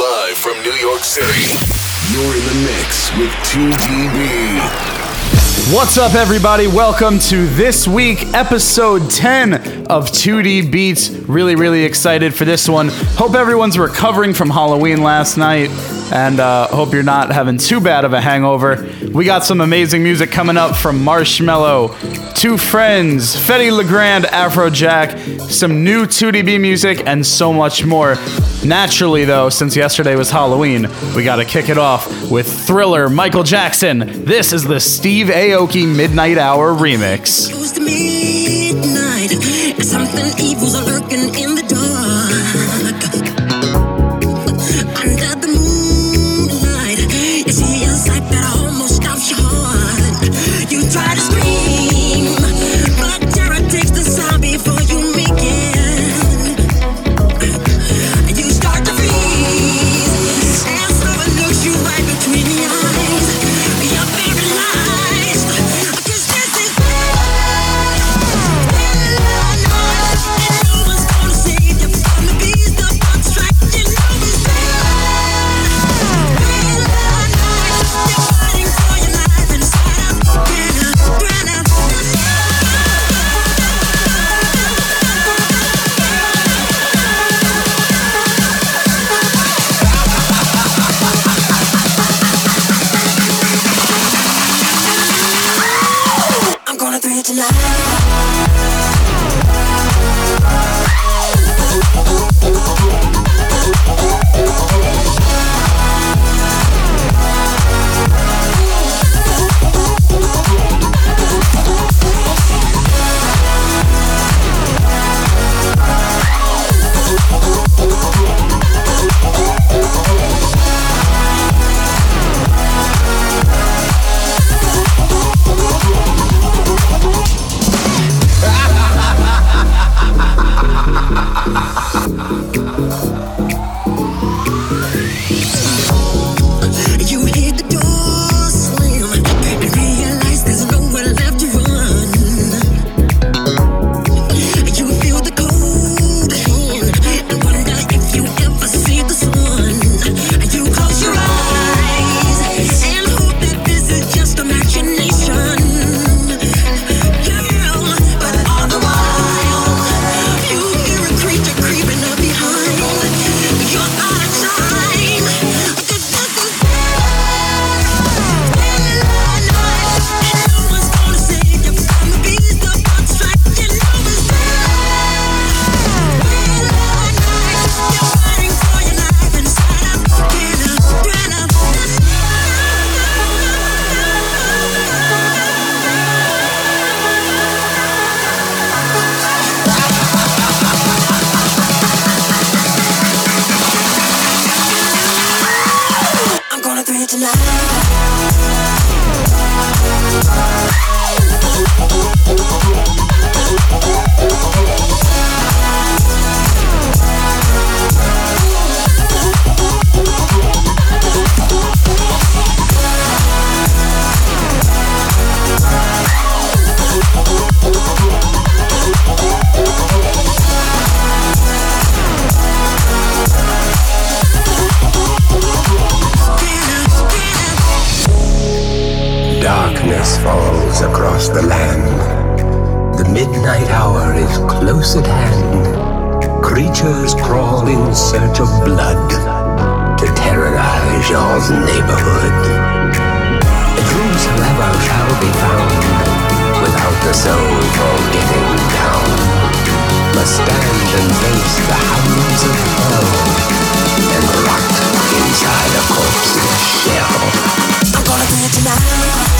Live from New York City. You're in the mix with 2DB. What's up, everybody? Welcome to this week, episode 10 of 2D Beats. Really, really excited for this one. Hope everyone's recovering from Halloween last night and uh, hope you're not having too bad of a hangover. We got some amazing music coming up from Marshmello, Two Friends, Fedde Le Grand, Afrojack, some new 2DB music, and so much more. Naturally, though, since yesterday was Halloween, we gotta kick it off with Thriller Michael Jackson. This is the Steve Aoki Midnight Hour remix. Across the land. The midnight hour is close at hand. Creatures crawl in search of blood to terrorize your neighborhood. And whosoever shall be found without the soul for getting down must stand and face the hounds of hell and rot inside a corpse's shell. I'm gonna do it tonight.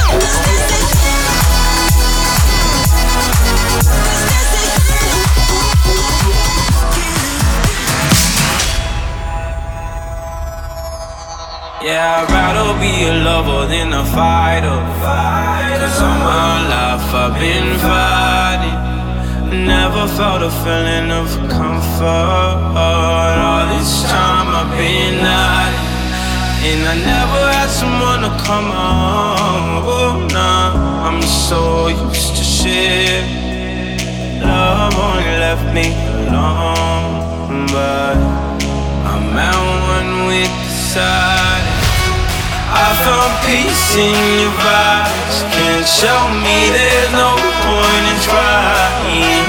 Yeah, I'd rather be a lover than a fighter. Cause all my life I've been fighting. Never felt a feeling of comfort. All this time I've been out, and I never had someone to come home. Oh, nah, I'm so used to shit. Love only left me alone, but I'm at one with the silence. I found peace in your vibes. Can't show me there's no point in trying.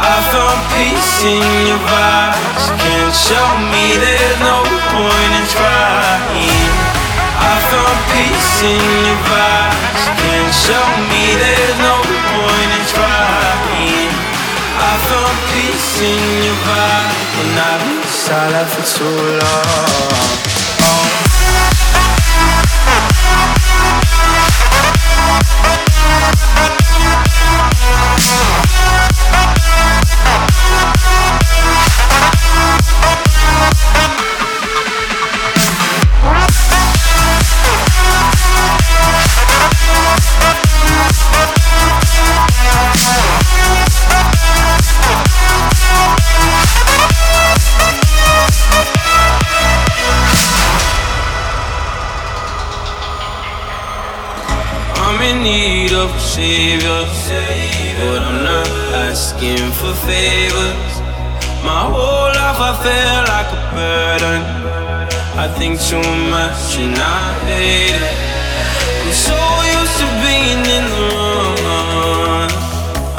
I found peace in your vibes. Can't show me there's no point in trying. I found peace in your vibes. Can't show me there's no point in trying. I found peace in your vibes, and I've been silent for too long. Think too much and I hate it. I'm so used to being in the wrong.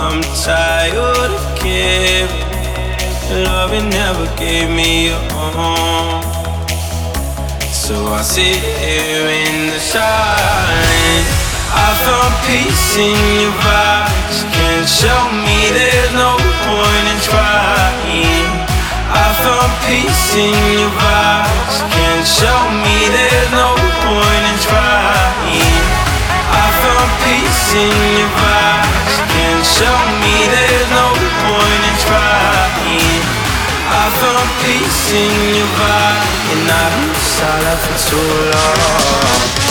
I'm tired of caring. Loving never gave me a home. So I sit here in the silence. I found peace in your vibes. Can't show me there's no point in trying. I found peace in your vibes. Show me there's no point in trying. I found peace in your vibes. Can't show me there's no point in trying. I found peace in your vibe, and I've been silent for too long.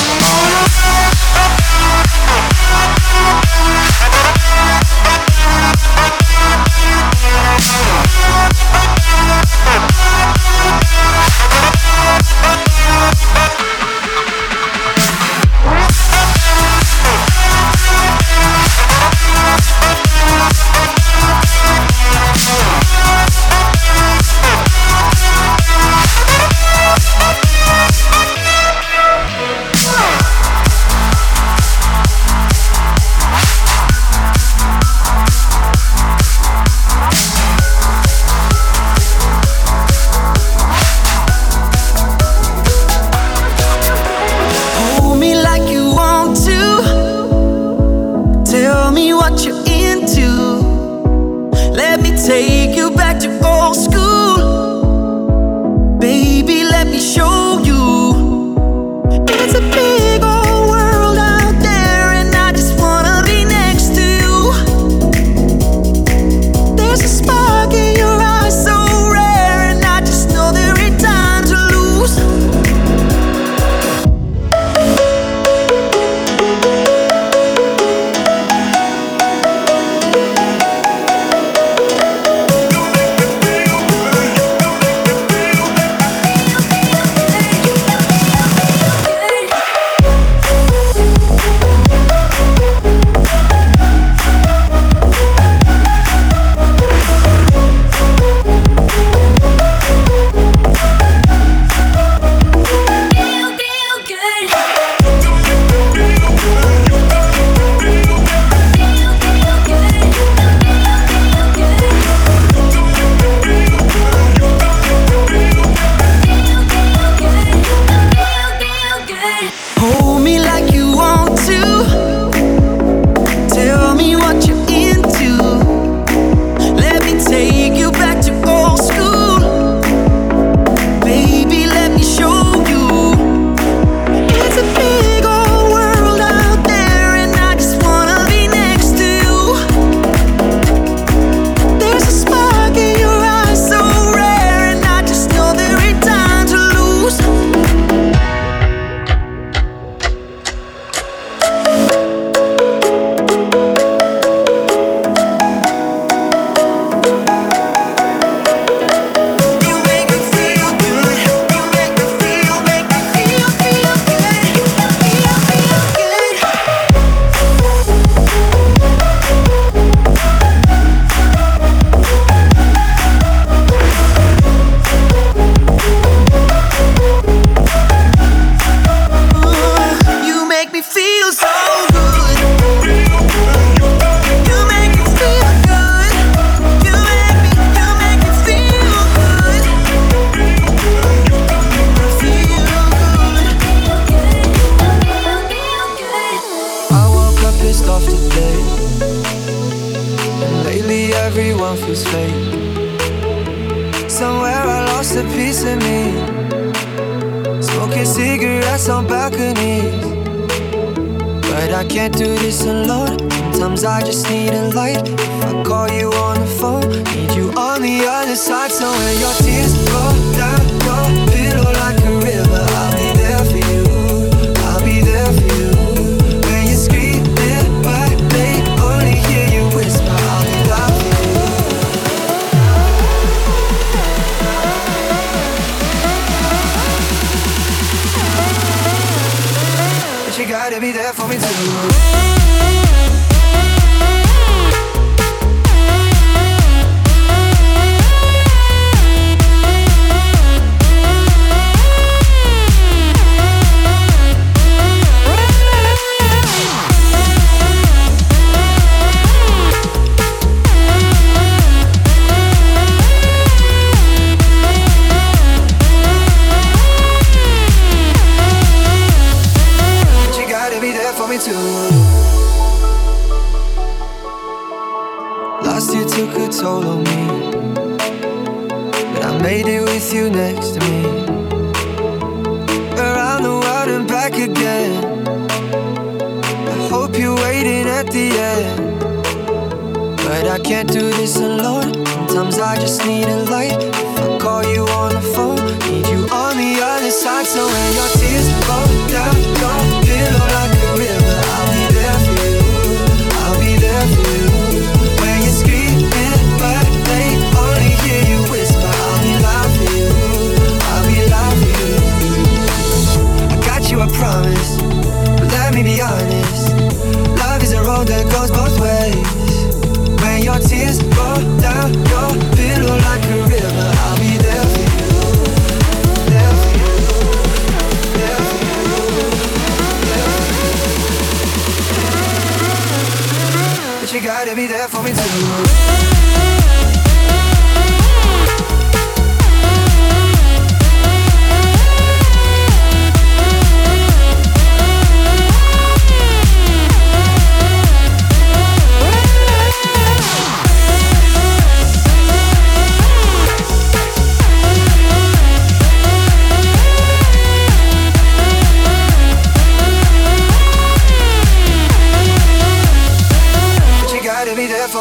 There me too.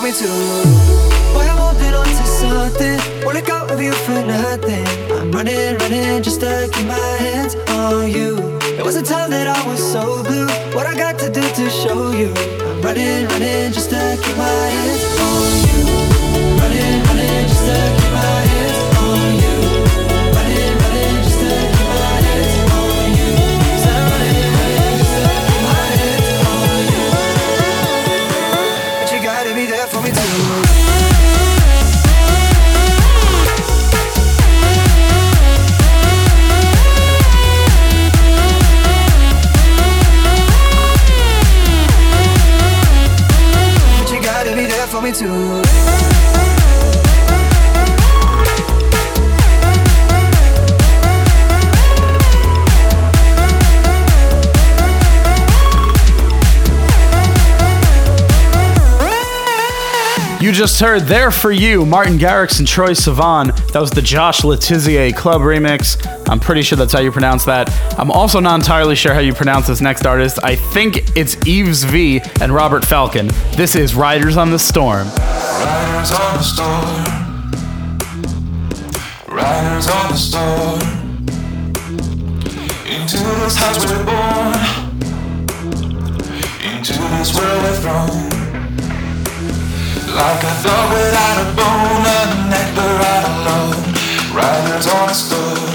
Me too. Boy, I'm holding on to something. Let go of you for nothing. I'm running, running just to keep my hands on you. There was a time that I was so blue. What I got to do to show you? I'm running, running just to keep my hands on you. Running, running just to me too. You just heard There For You, Martin Garrix and Troye Sivan. That was the Josh Letizier Club remix. I'm pretty sure that's how you pronounce that. I'm also not entirely sure how you pronounce this next artist. I think it's Yves V and Robert Falcon. This is Riders on the Storm. Riders on the storm. Riders on the storm. Into this house we're born. Into this world we're thrown. Like a dog without a bone, a neck but right alone. Riders on the storm.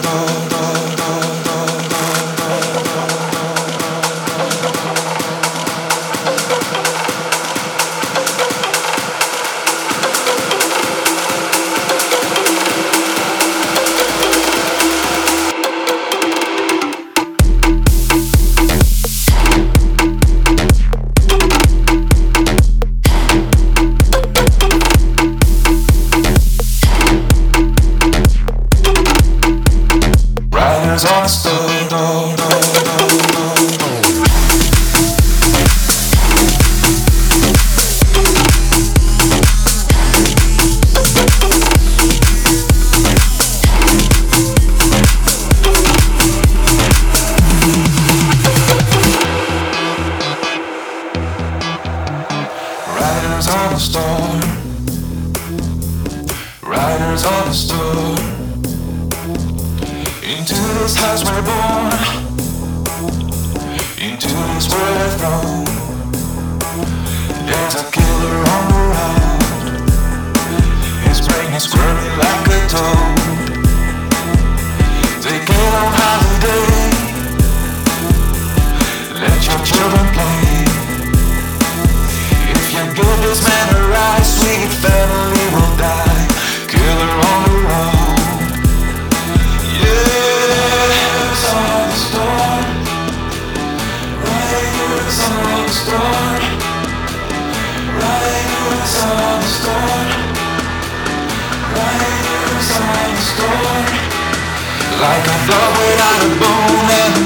Like a dog without a bone and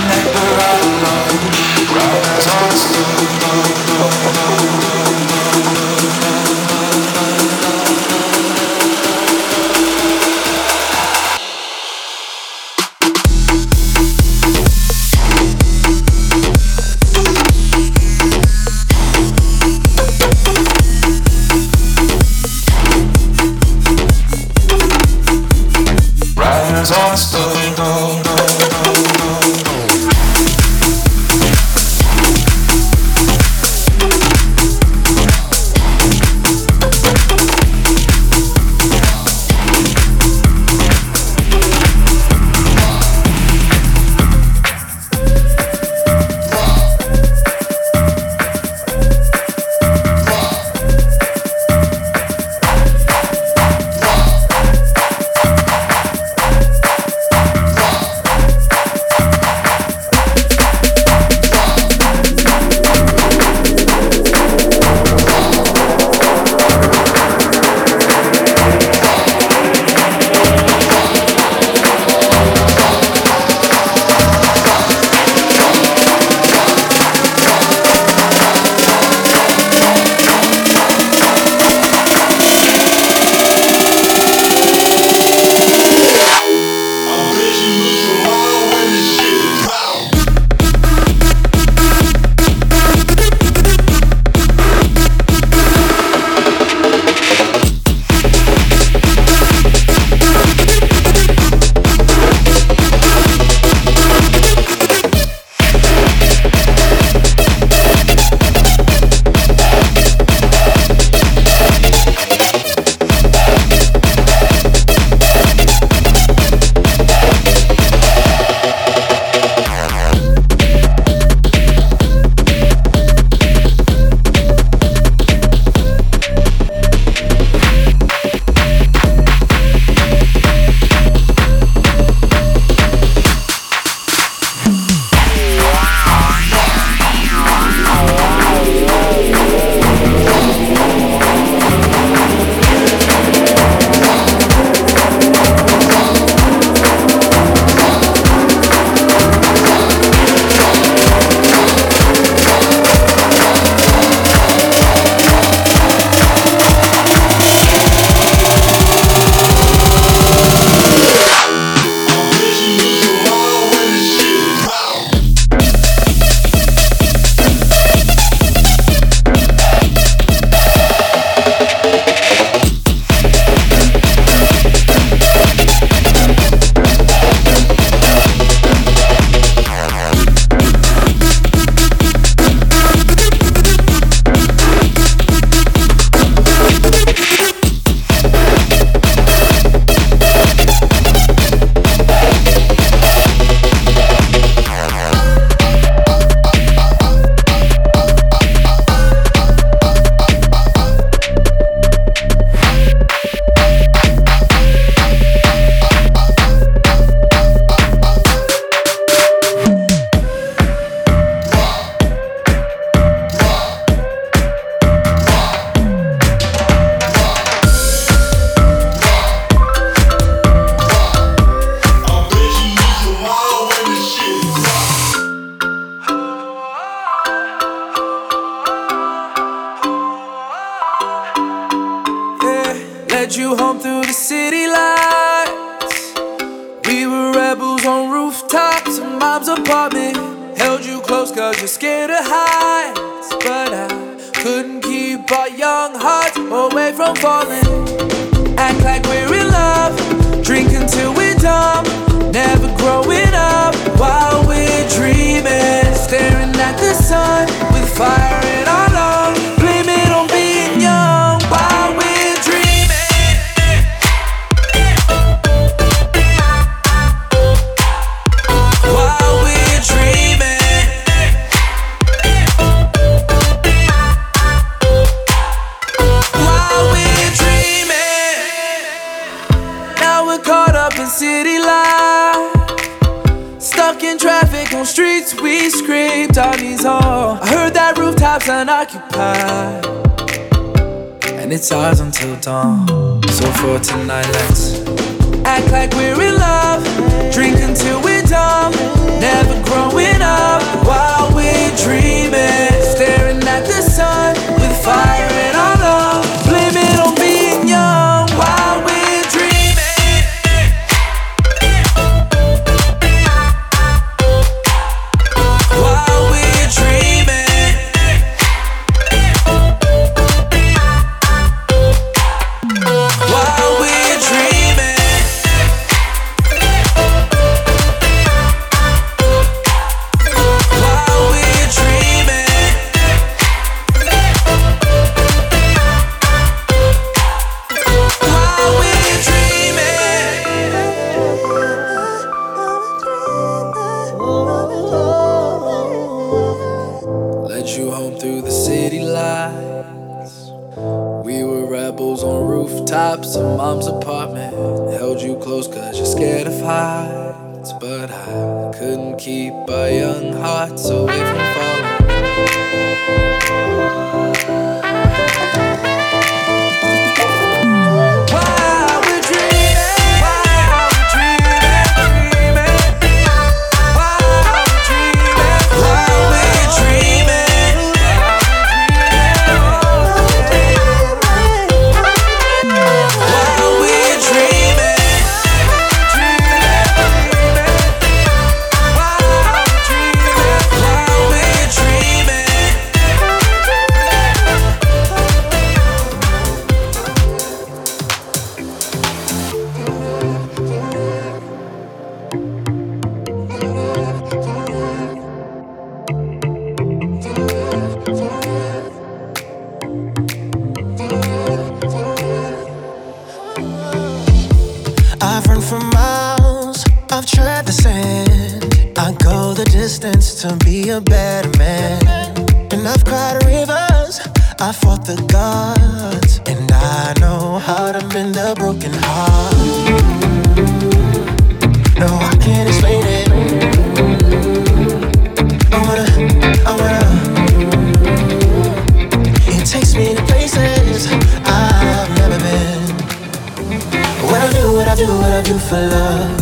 Love you for love?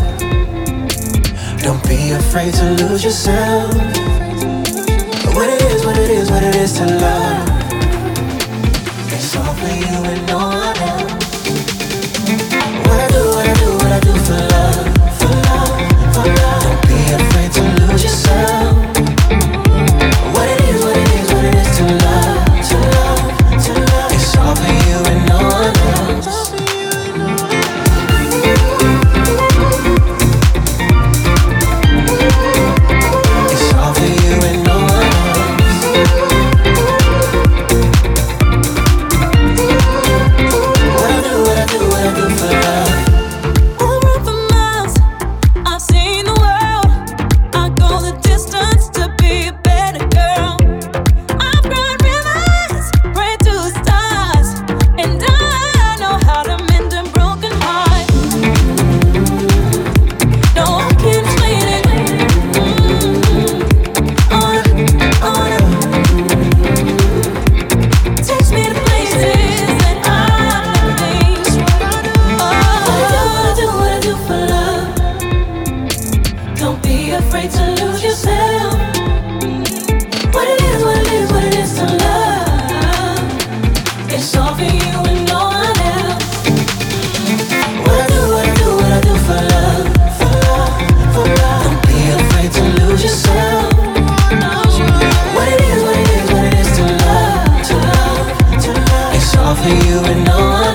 Don't be afraid to lose yourself. What it is, what it is, what it is to love. and on.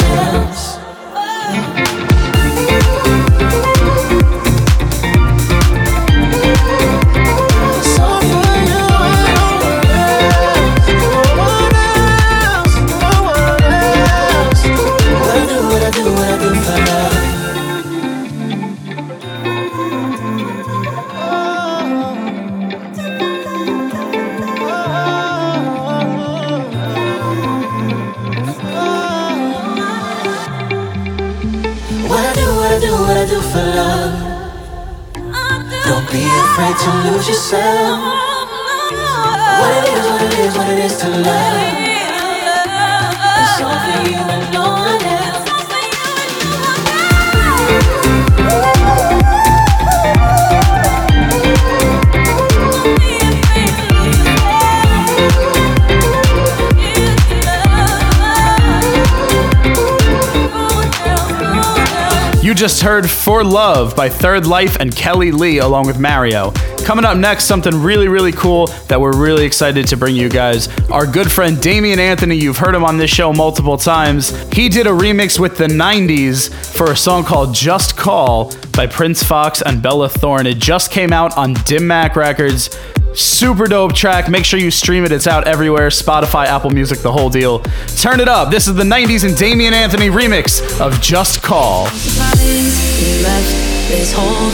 Heard For Love by Third Life and Kelly Lee along with Mario. Coming up next, something really, really cool that we're really excited to bring you guys. Our good friend Damian Anthony, you've heard him on this show multiple times. He did a remix with the 90s for a song called Just Call by Prince Fox and Bella Thorne. It just came out on Dim Mak Records. Super dope track. Make sure you stream it. It's out everywhere Spotify, Apple Music, the whole deal. Turn it up. This is the 90s and Damian Anthony remix of Just Call. surprise you left this hole.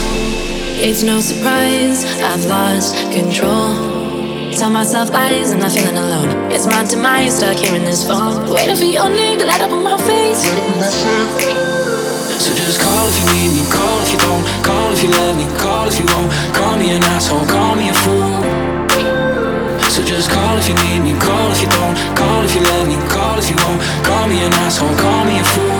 It's no surprise I've lost control. Tell myself lies, I'm not feeling alone. It's my demise, stuck here in this phone. Waiting for your name to light up on my face. So just call if you need me, call if you don't, call if you love me, call if you won't. Call me an asshole, call me a fool. So just call if you need me, call if you don't, call if you love me, call if you won't. Call me an asshole, call me a fool.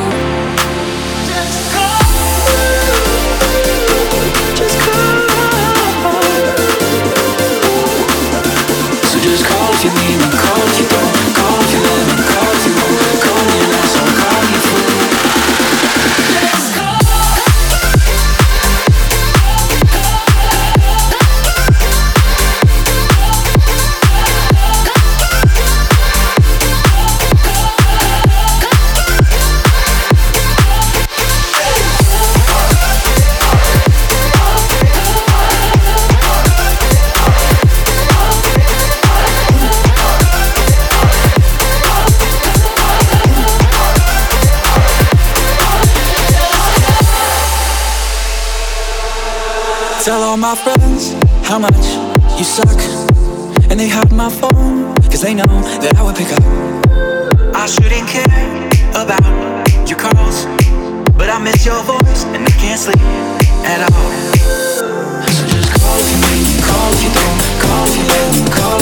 All my friends how much you suck. And they hide my phone, cause they know that I would pick up. I shouldn't care about your calls, but I miss your voice and I can't sleep at all. So just call me, call if you don't, call if you love me. Call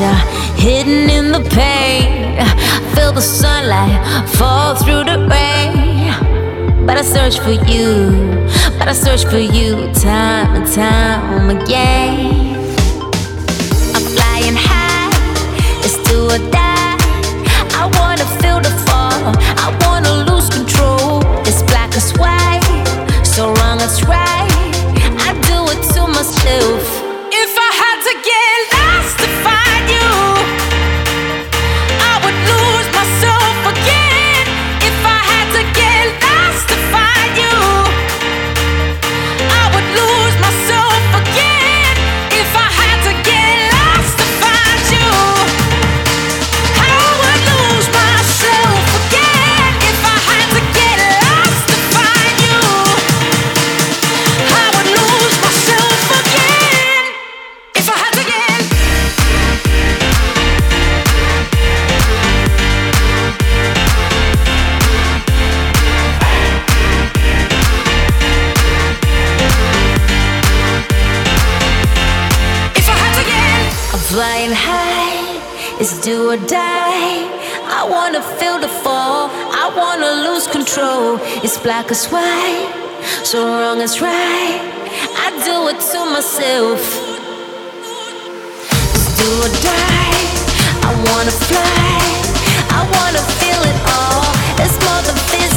amnesia hidden in the pain. Feel the sunlight fall through the rain. But I search for you, but I search for you time and time again. I'm flying high, it's do or die. black as white, so wrong as right. I do it to myself. It's do or die. I wanna fly. I wanna feel it all. It's more than physical.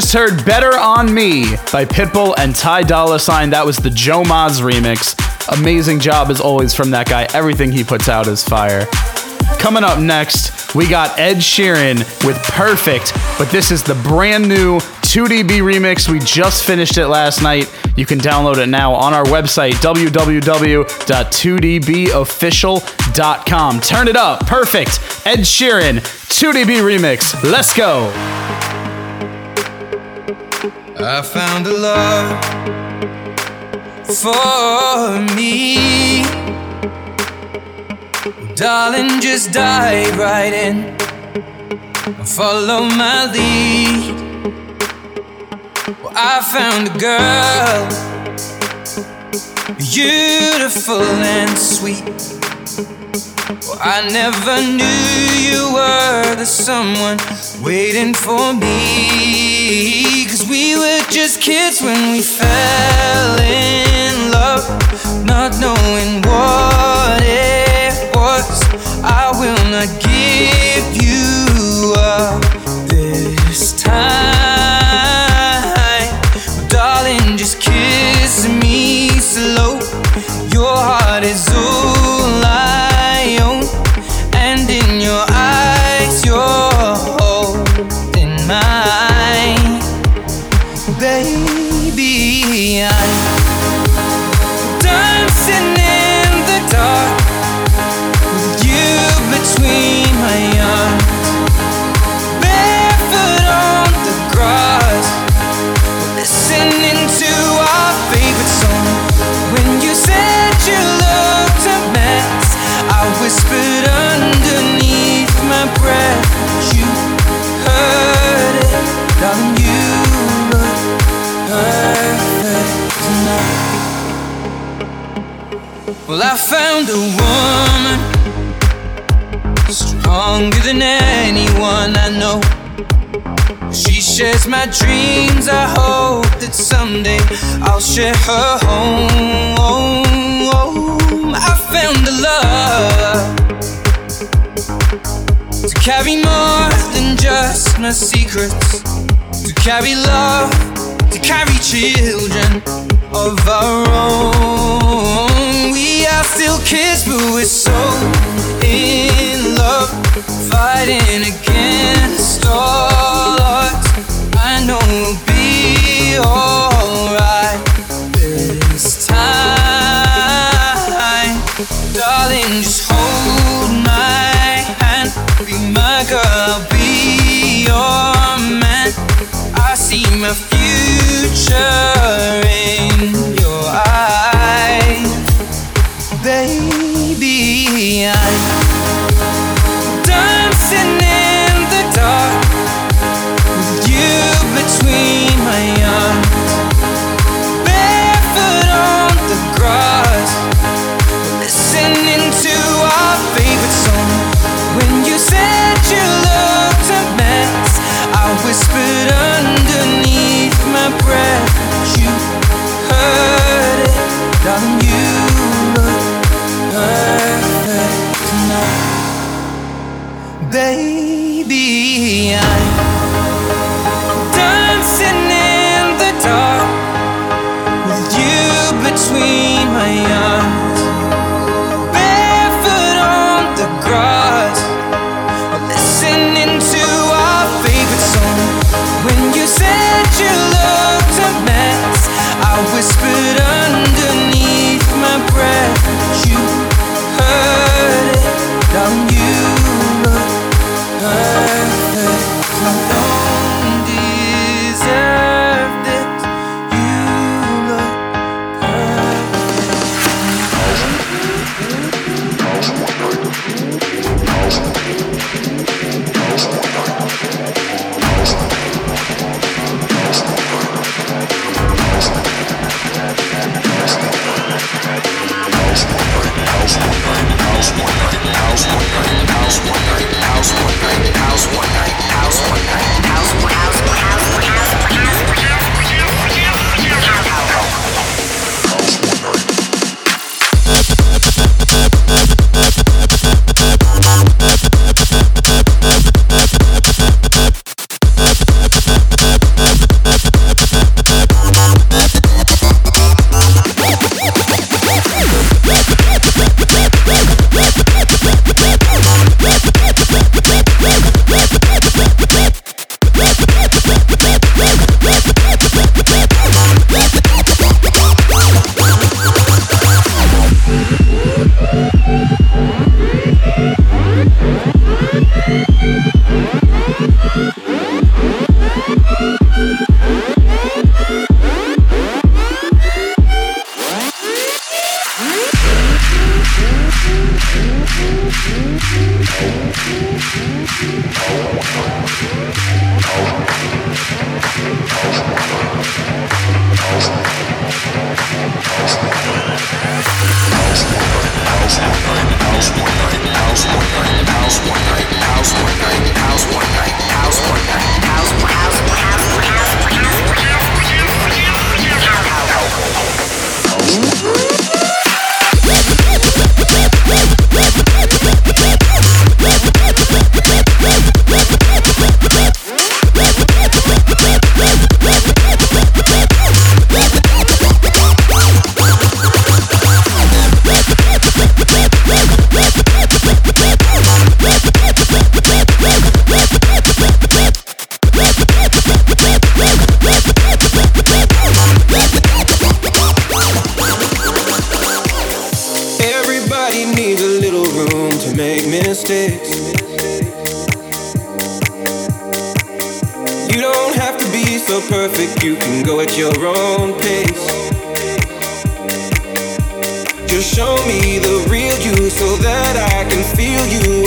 Just heard Better On Me by Pitbull and Ty Dolla Sign. That was the Joe Maz remix. Amazing job as always from that guy. Everything he puts out is fire. Coming up next, we got Ed Sheeran with Perfect, but this is the brand new 2DB remix. We just finished it last night. You can download it now on our website, www.2dbofficial.com. Turn it up. Perfect. Ed Sheeran, 2DB remix. Let's go. I found a love for me. Darling, just dive right in. Follow my lead. Well, I found a girl, beautiful and sweet. I never knew you were the someone waiting for me. Cause we were just kids when we fell in love, not knowing what it was. I will not give shares my dreams. I hope that someday I'll share her home. I found a love to carry more than just my secrets, to carry love, to carry children of our own. We are still kids, but we're so in love, fighting against all. I know we'll be alright this time. Darling, just hold my hand. Be my girl, I'll be your man. I see my future in your eyes. Baby, I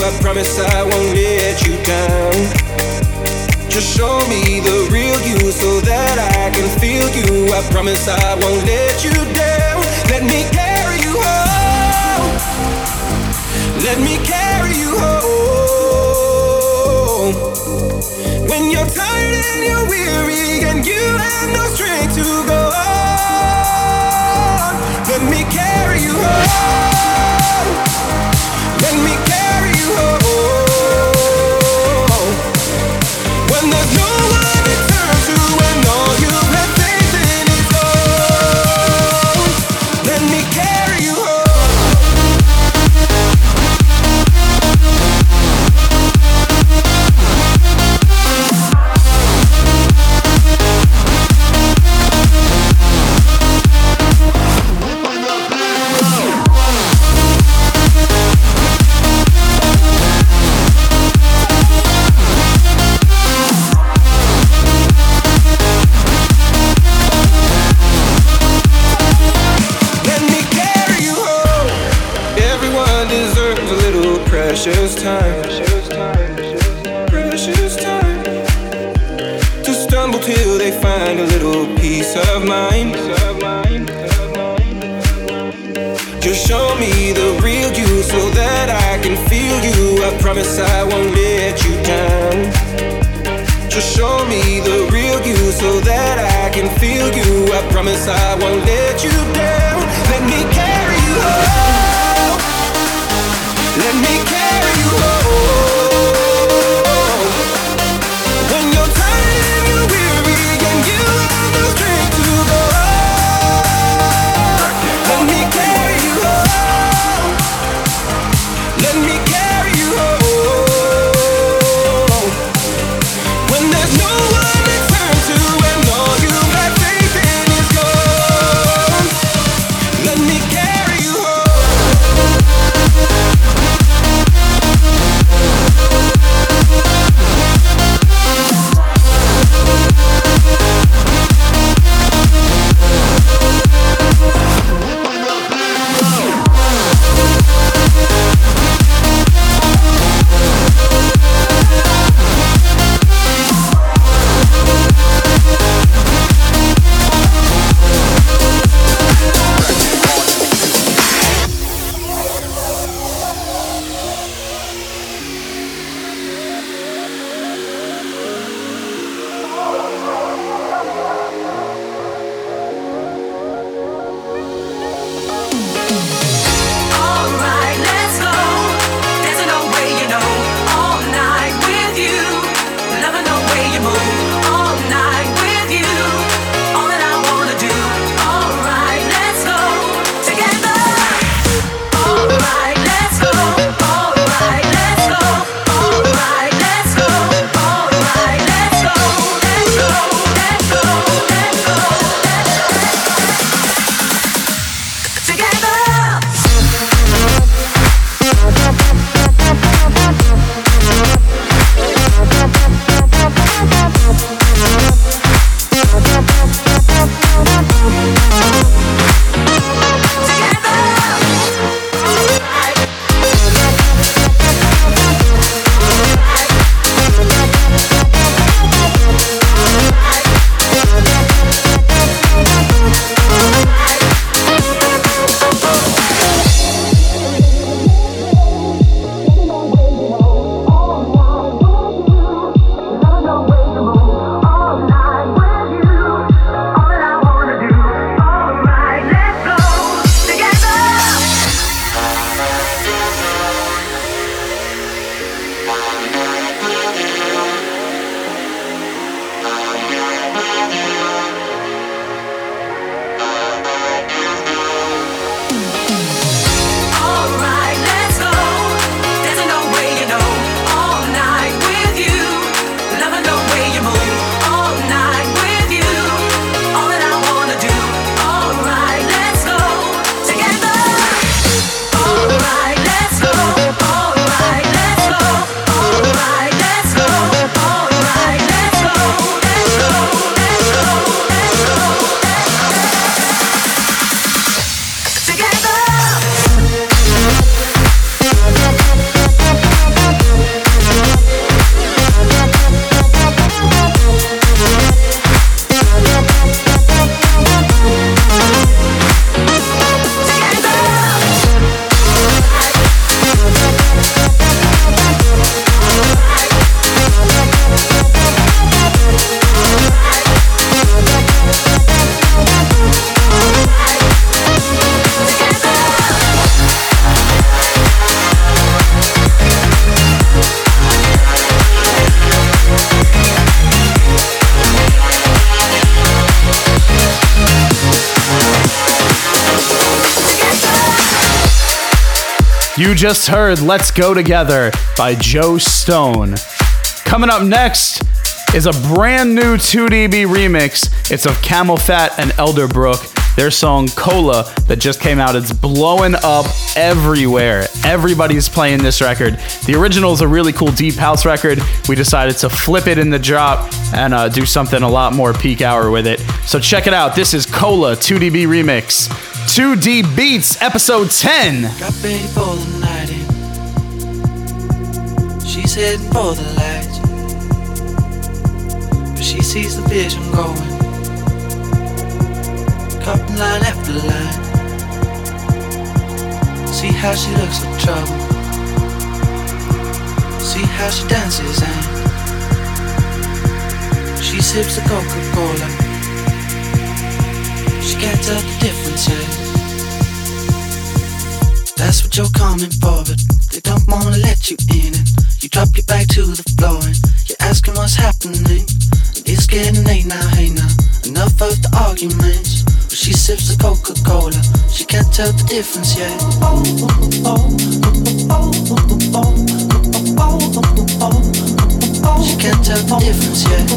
I promise I won't let you down. Just show me the real you so that I can feel you. I promise I won't let you down. Let me carry you home. Let me carry you home. When you're tired and you're weary and you have no strength to go on, let me carry you home. Let me You just heard Let's Go Together by Joe Stone. Coming up next is a brand new 2DB remix. It's of CamelPhat and Elderbrook, their song Cola that just came out. It's blowing up everywhere. Everybody's playing this record. The original is a really cool deep house record. We decided to flip it in the drop and uh, do something a lot more peak hour with it. So check it out. This is Cola 2DB remix 2D Beats, episode 10. Got ready for the night in. She's heading for the light. But she sees the vision going. Cutting line after line. See how she looks in trouble. See how she dances and she sips a Coca-Cola. She can't tell the difference yet. That's what you're coming for, but they don't wanna let you in. And you drop your back to the floor and you're asking what's happening. It's getting late now, hey now. Enough of the arguments. But she sips the Coca-Cola. She can't tell the difference yet. She can't tell the difference yet.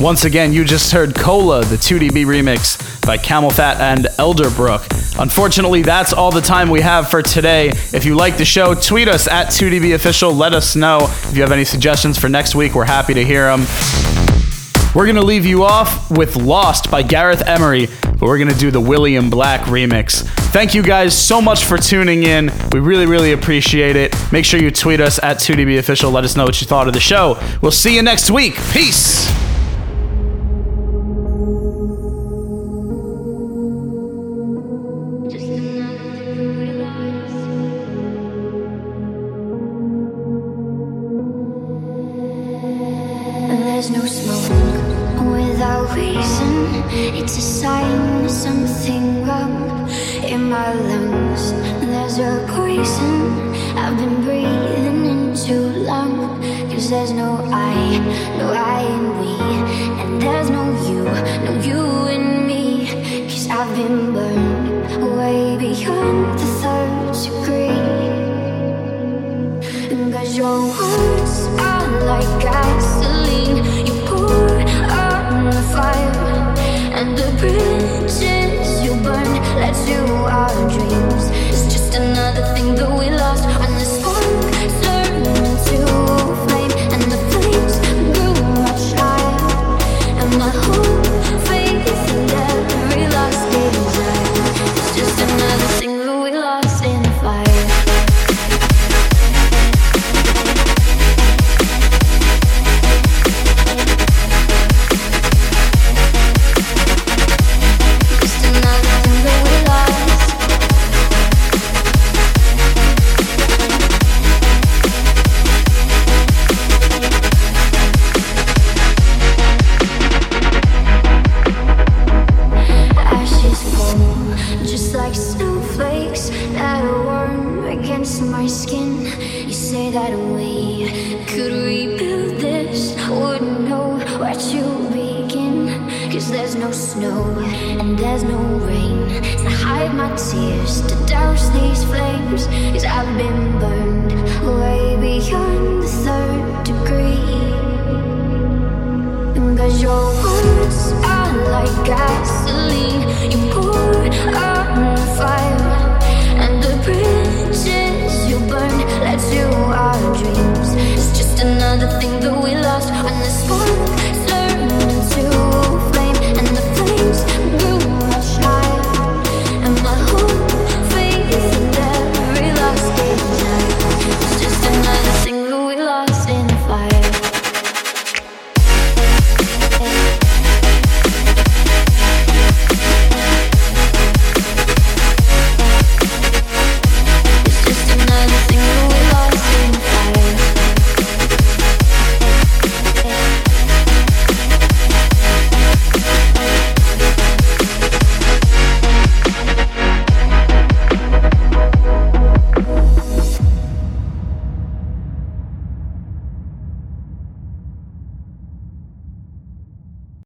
Once again, you just heard Cola, the 2DB remix by CamelPhat and Elderbrook. Unfortunately, that's all the time we have for today. If you like the show, tweet us at 2DB Official. Let us know. If you have any suggestions for next week, we're happy to hear them. We're going to leave you off with Lost by Gareth Emery, but we're going to do the William Black remix. Thank you guys so much for tuning in. We really, really appreciate it. Make sure you tweet us at 2DB Official. Let us know what you thought of the show. We'll see you next week. Peace.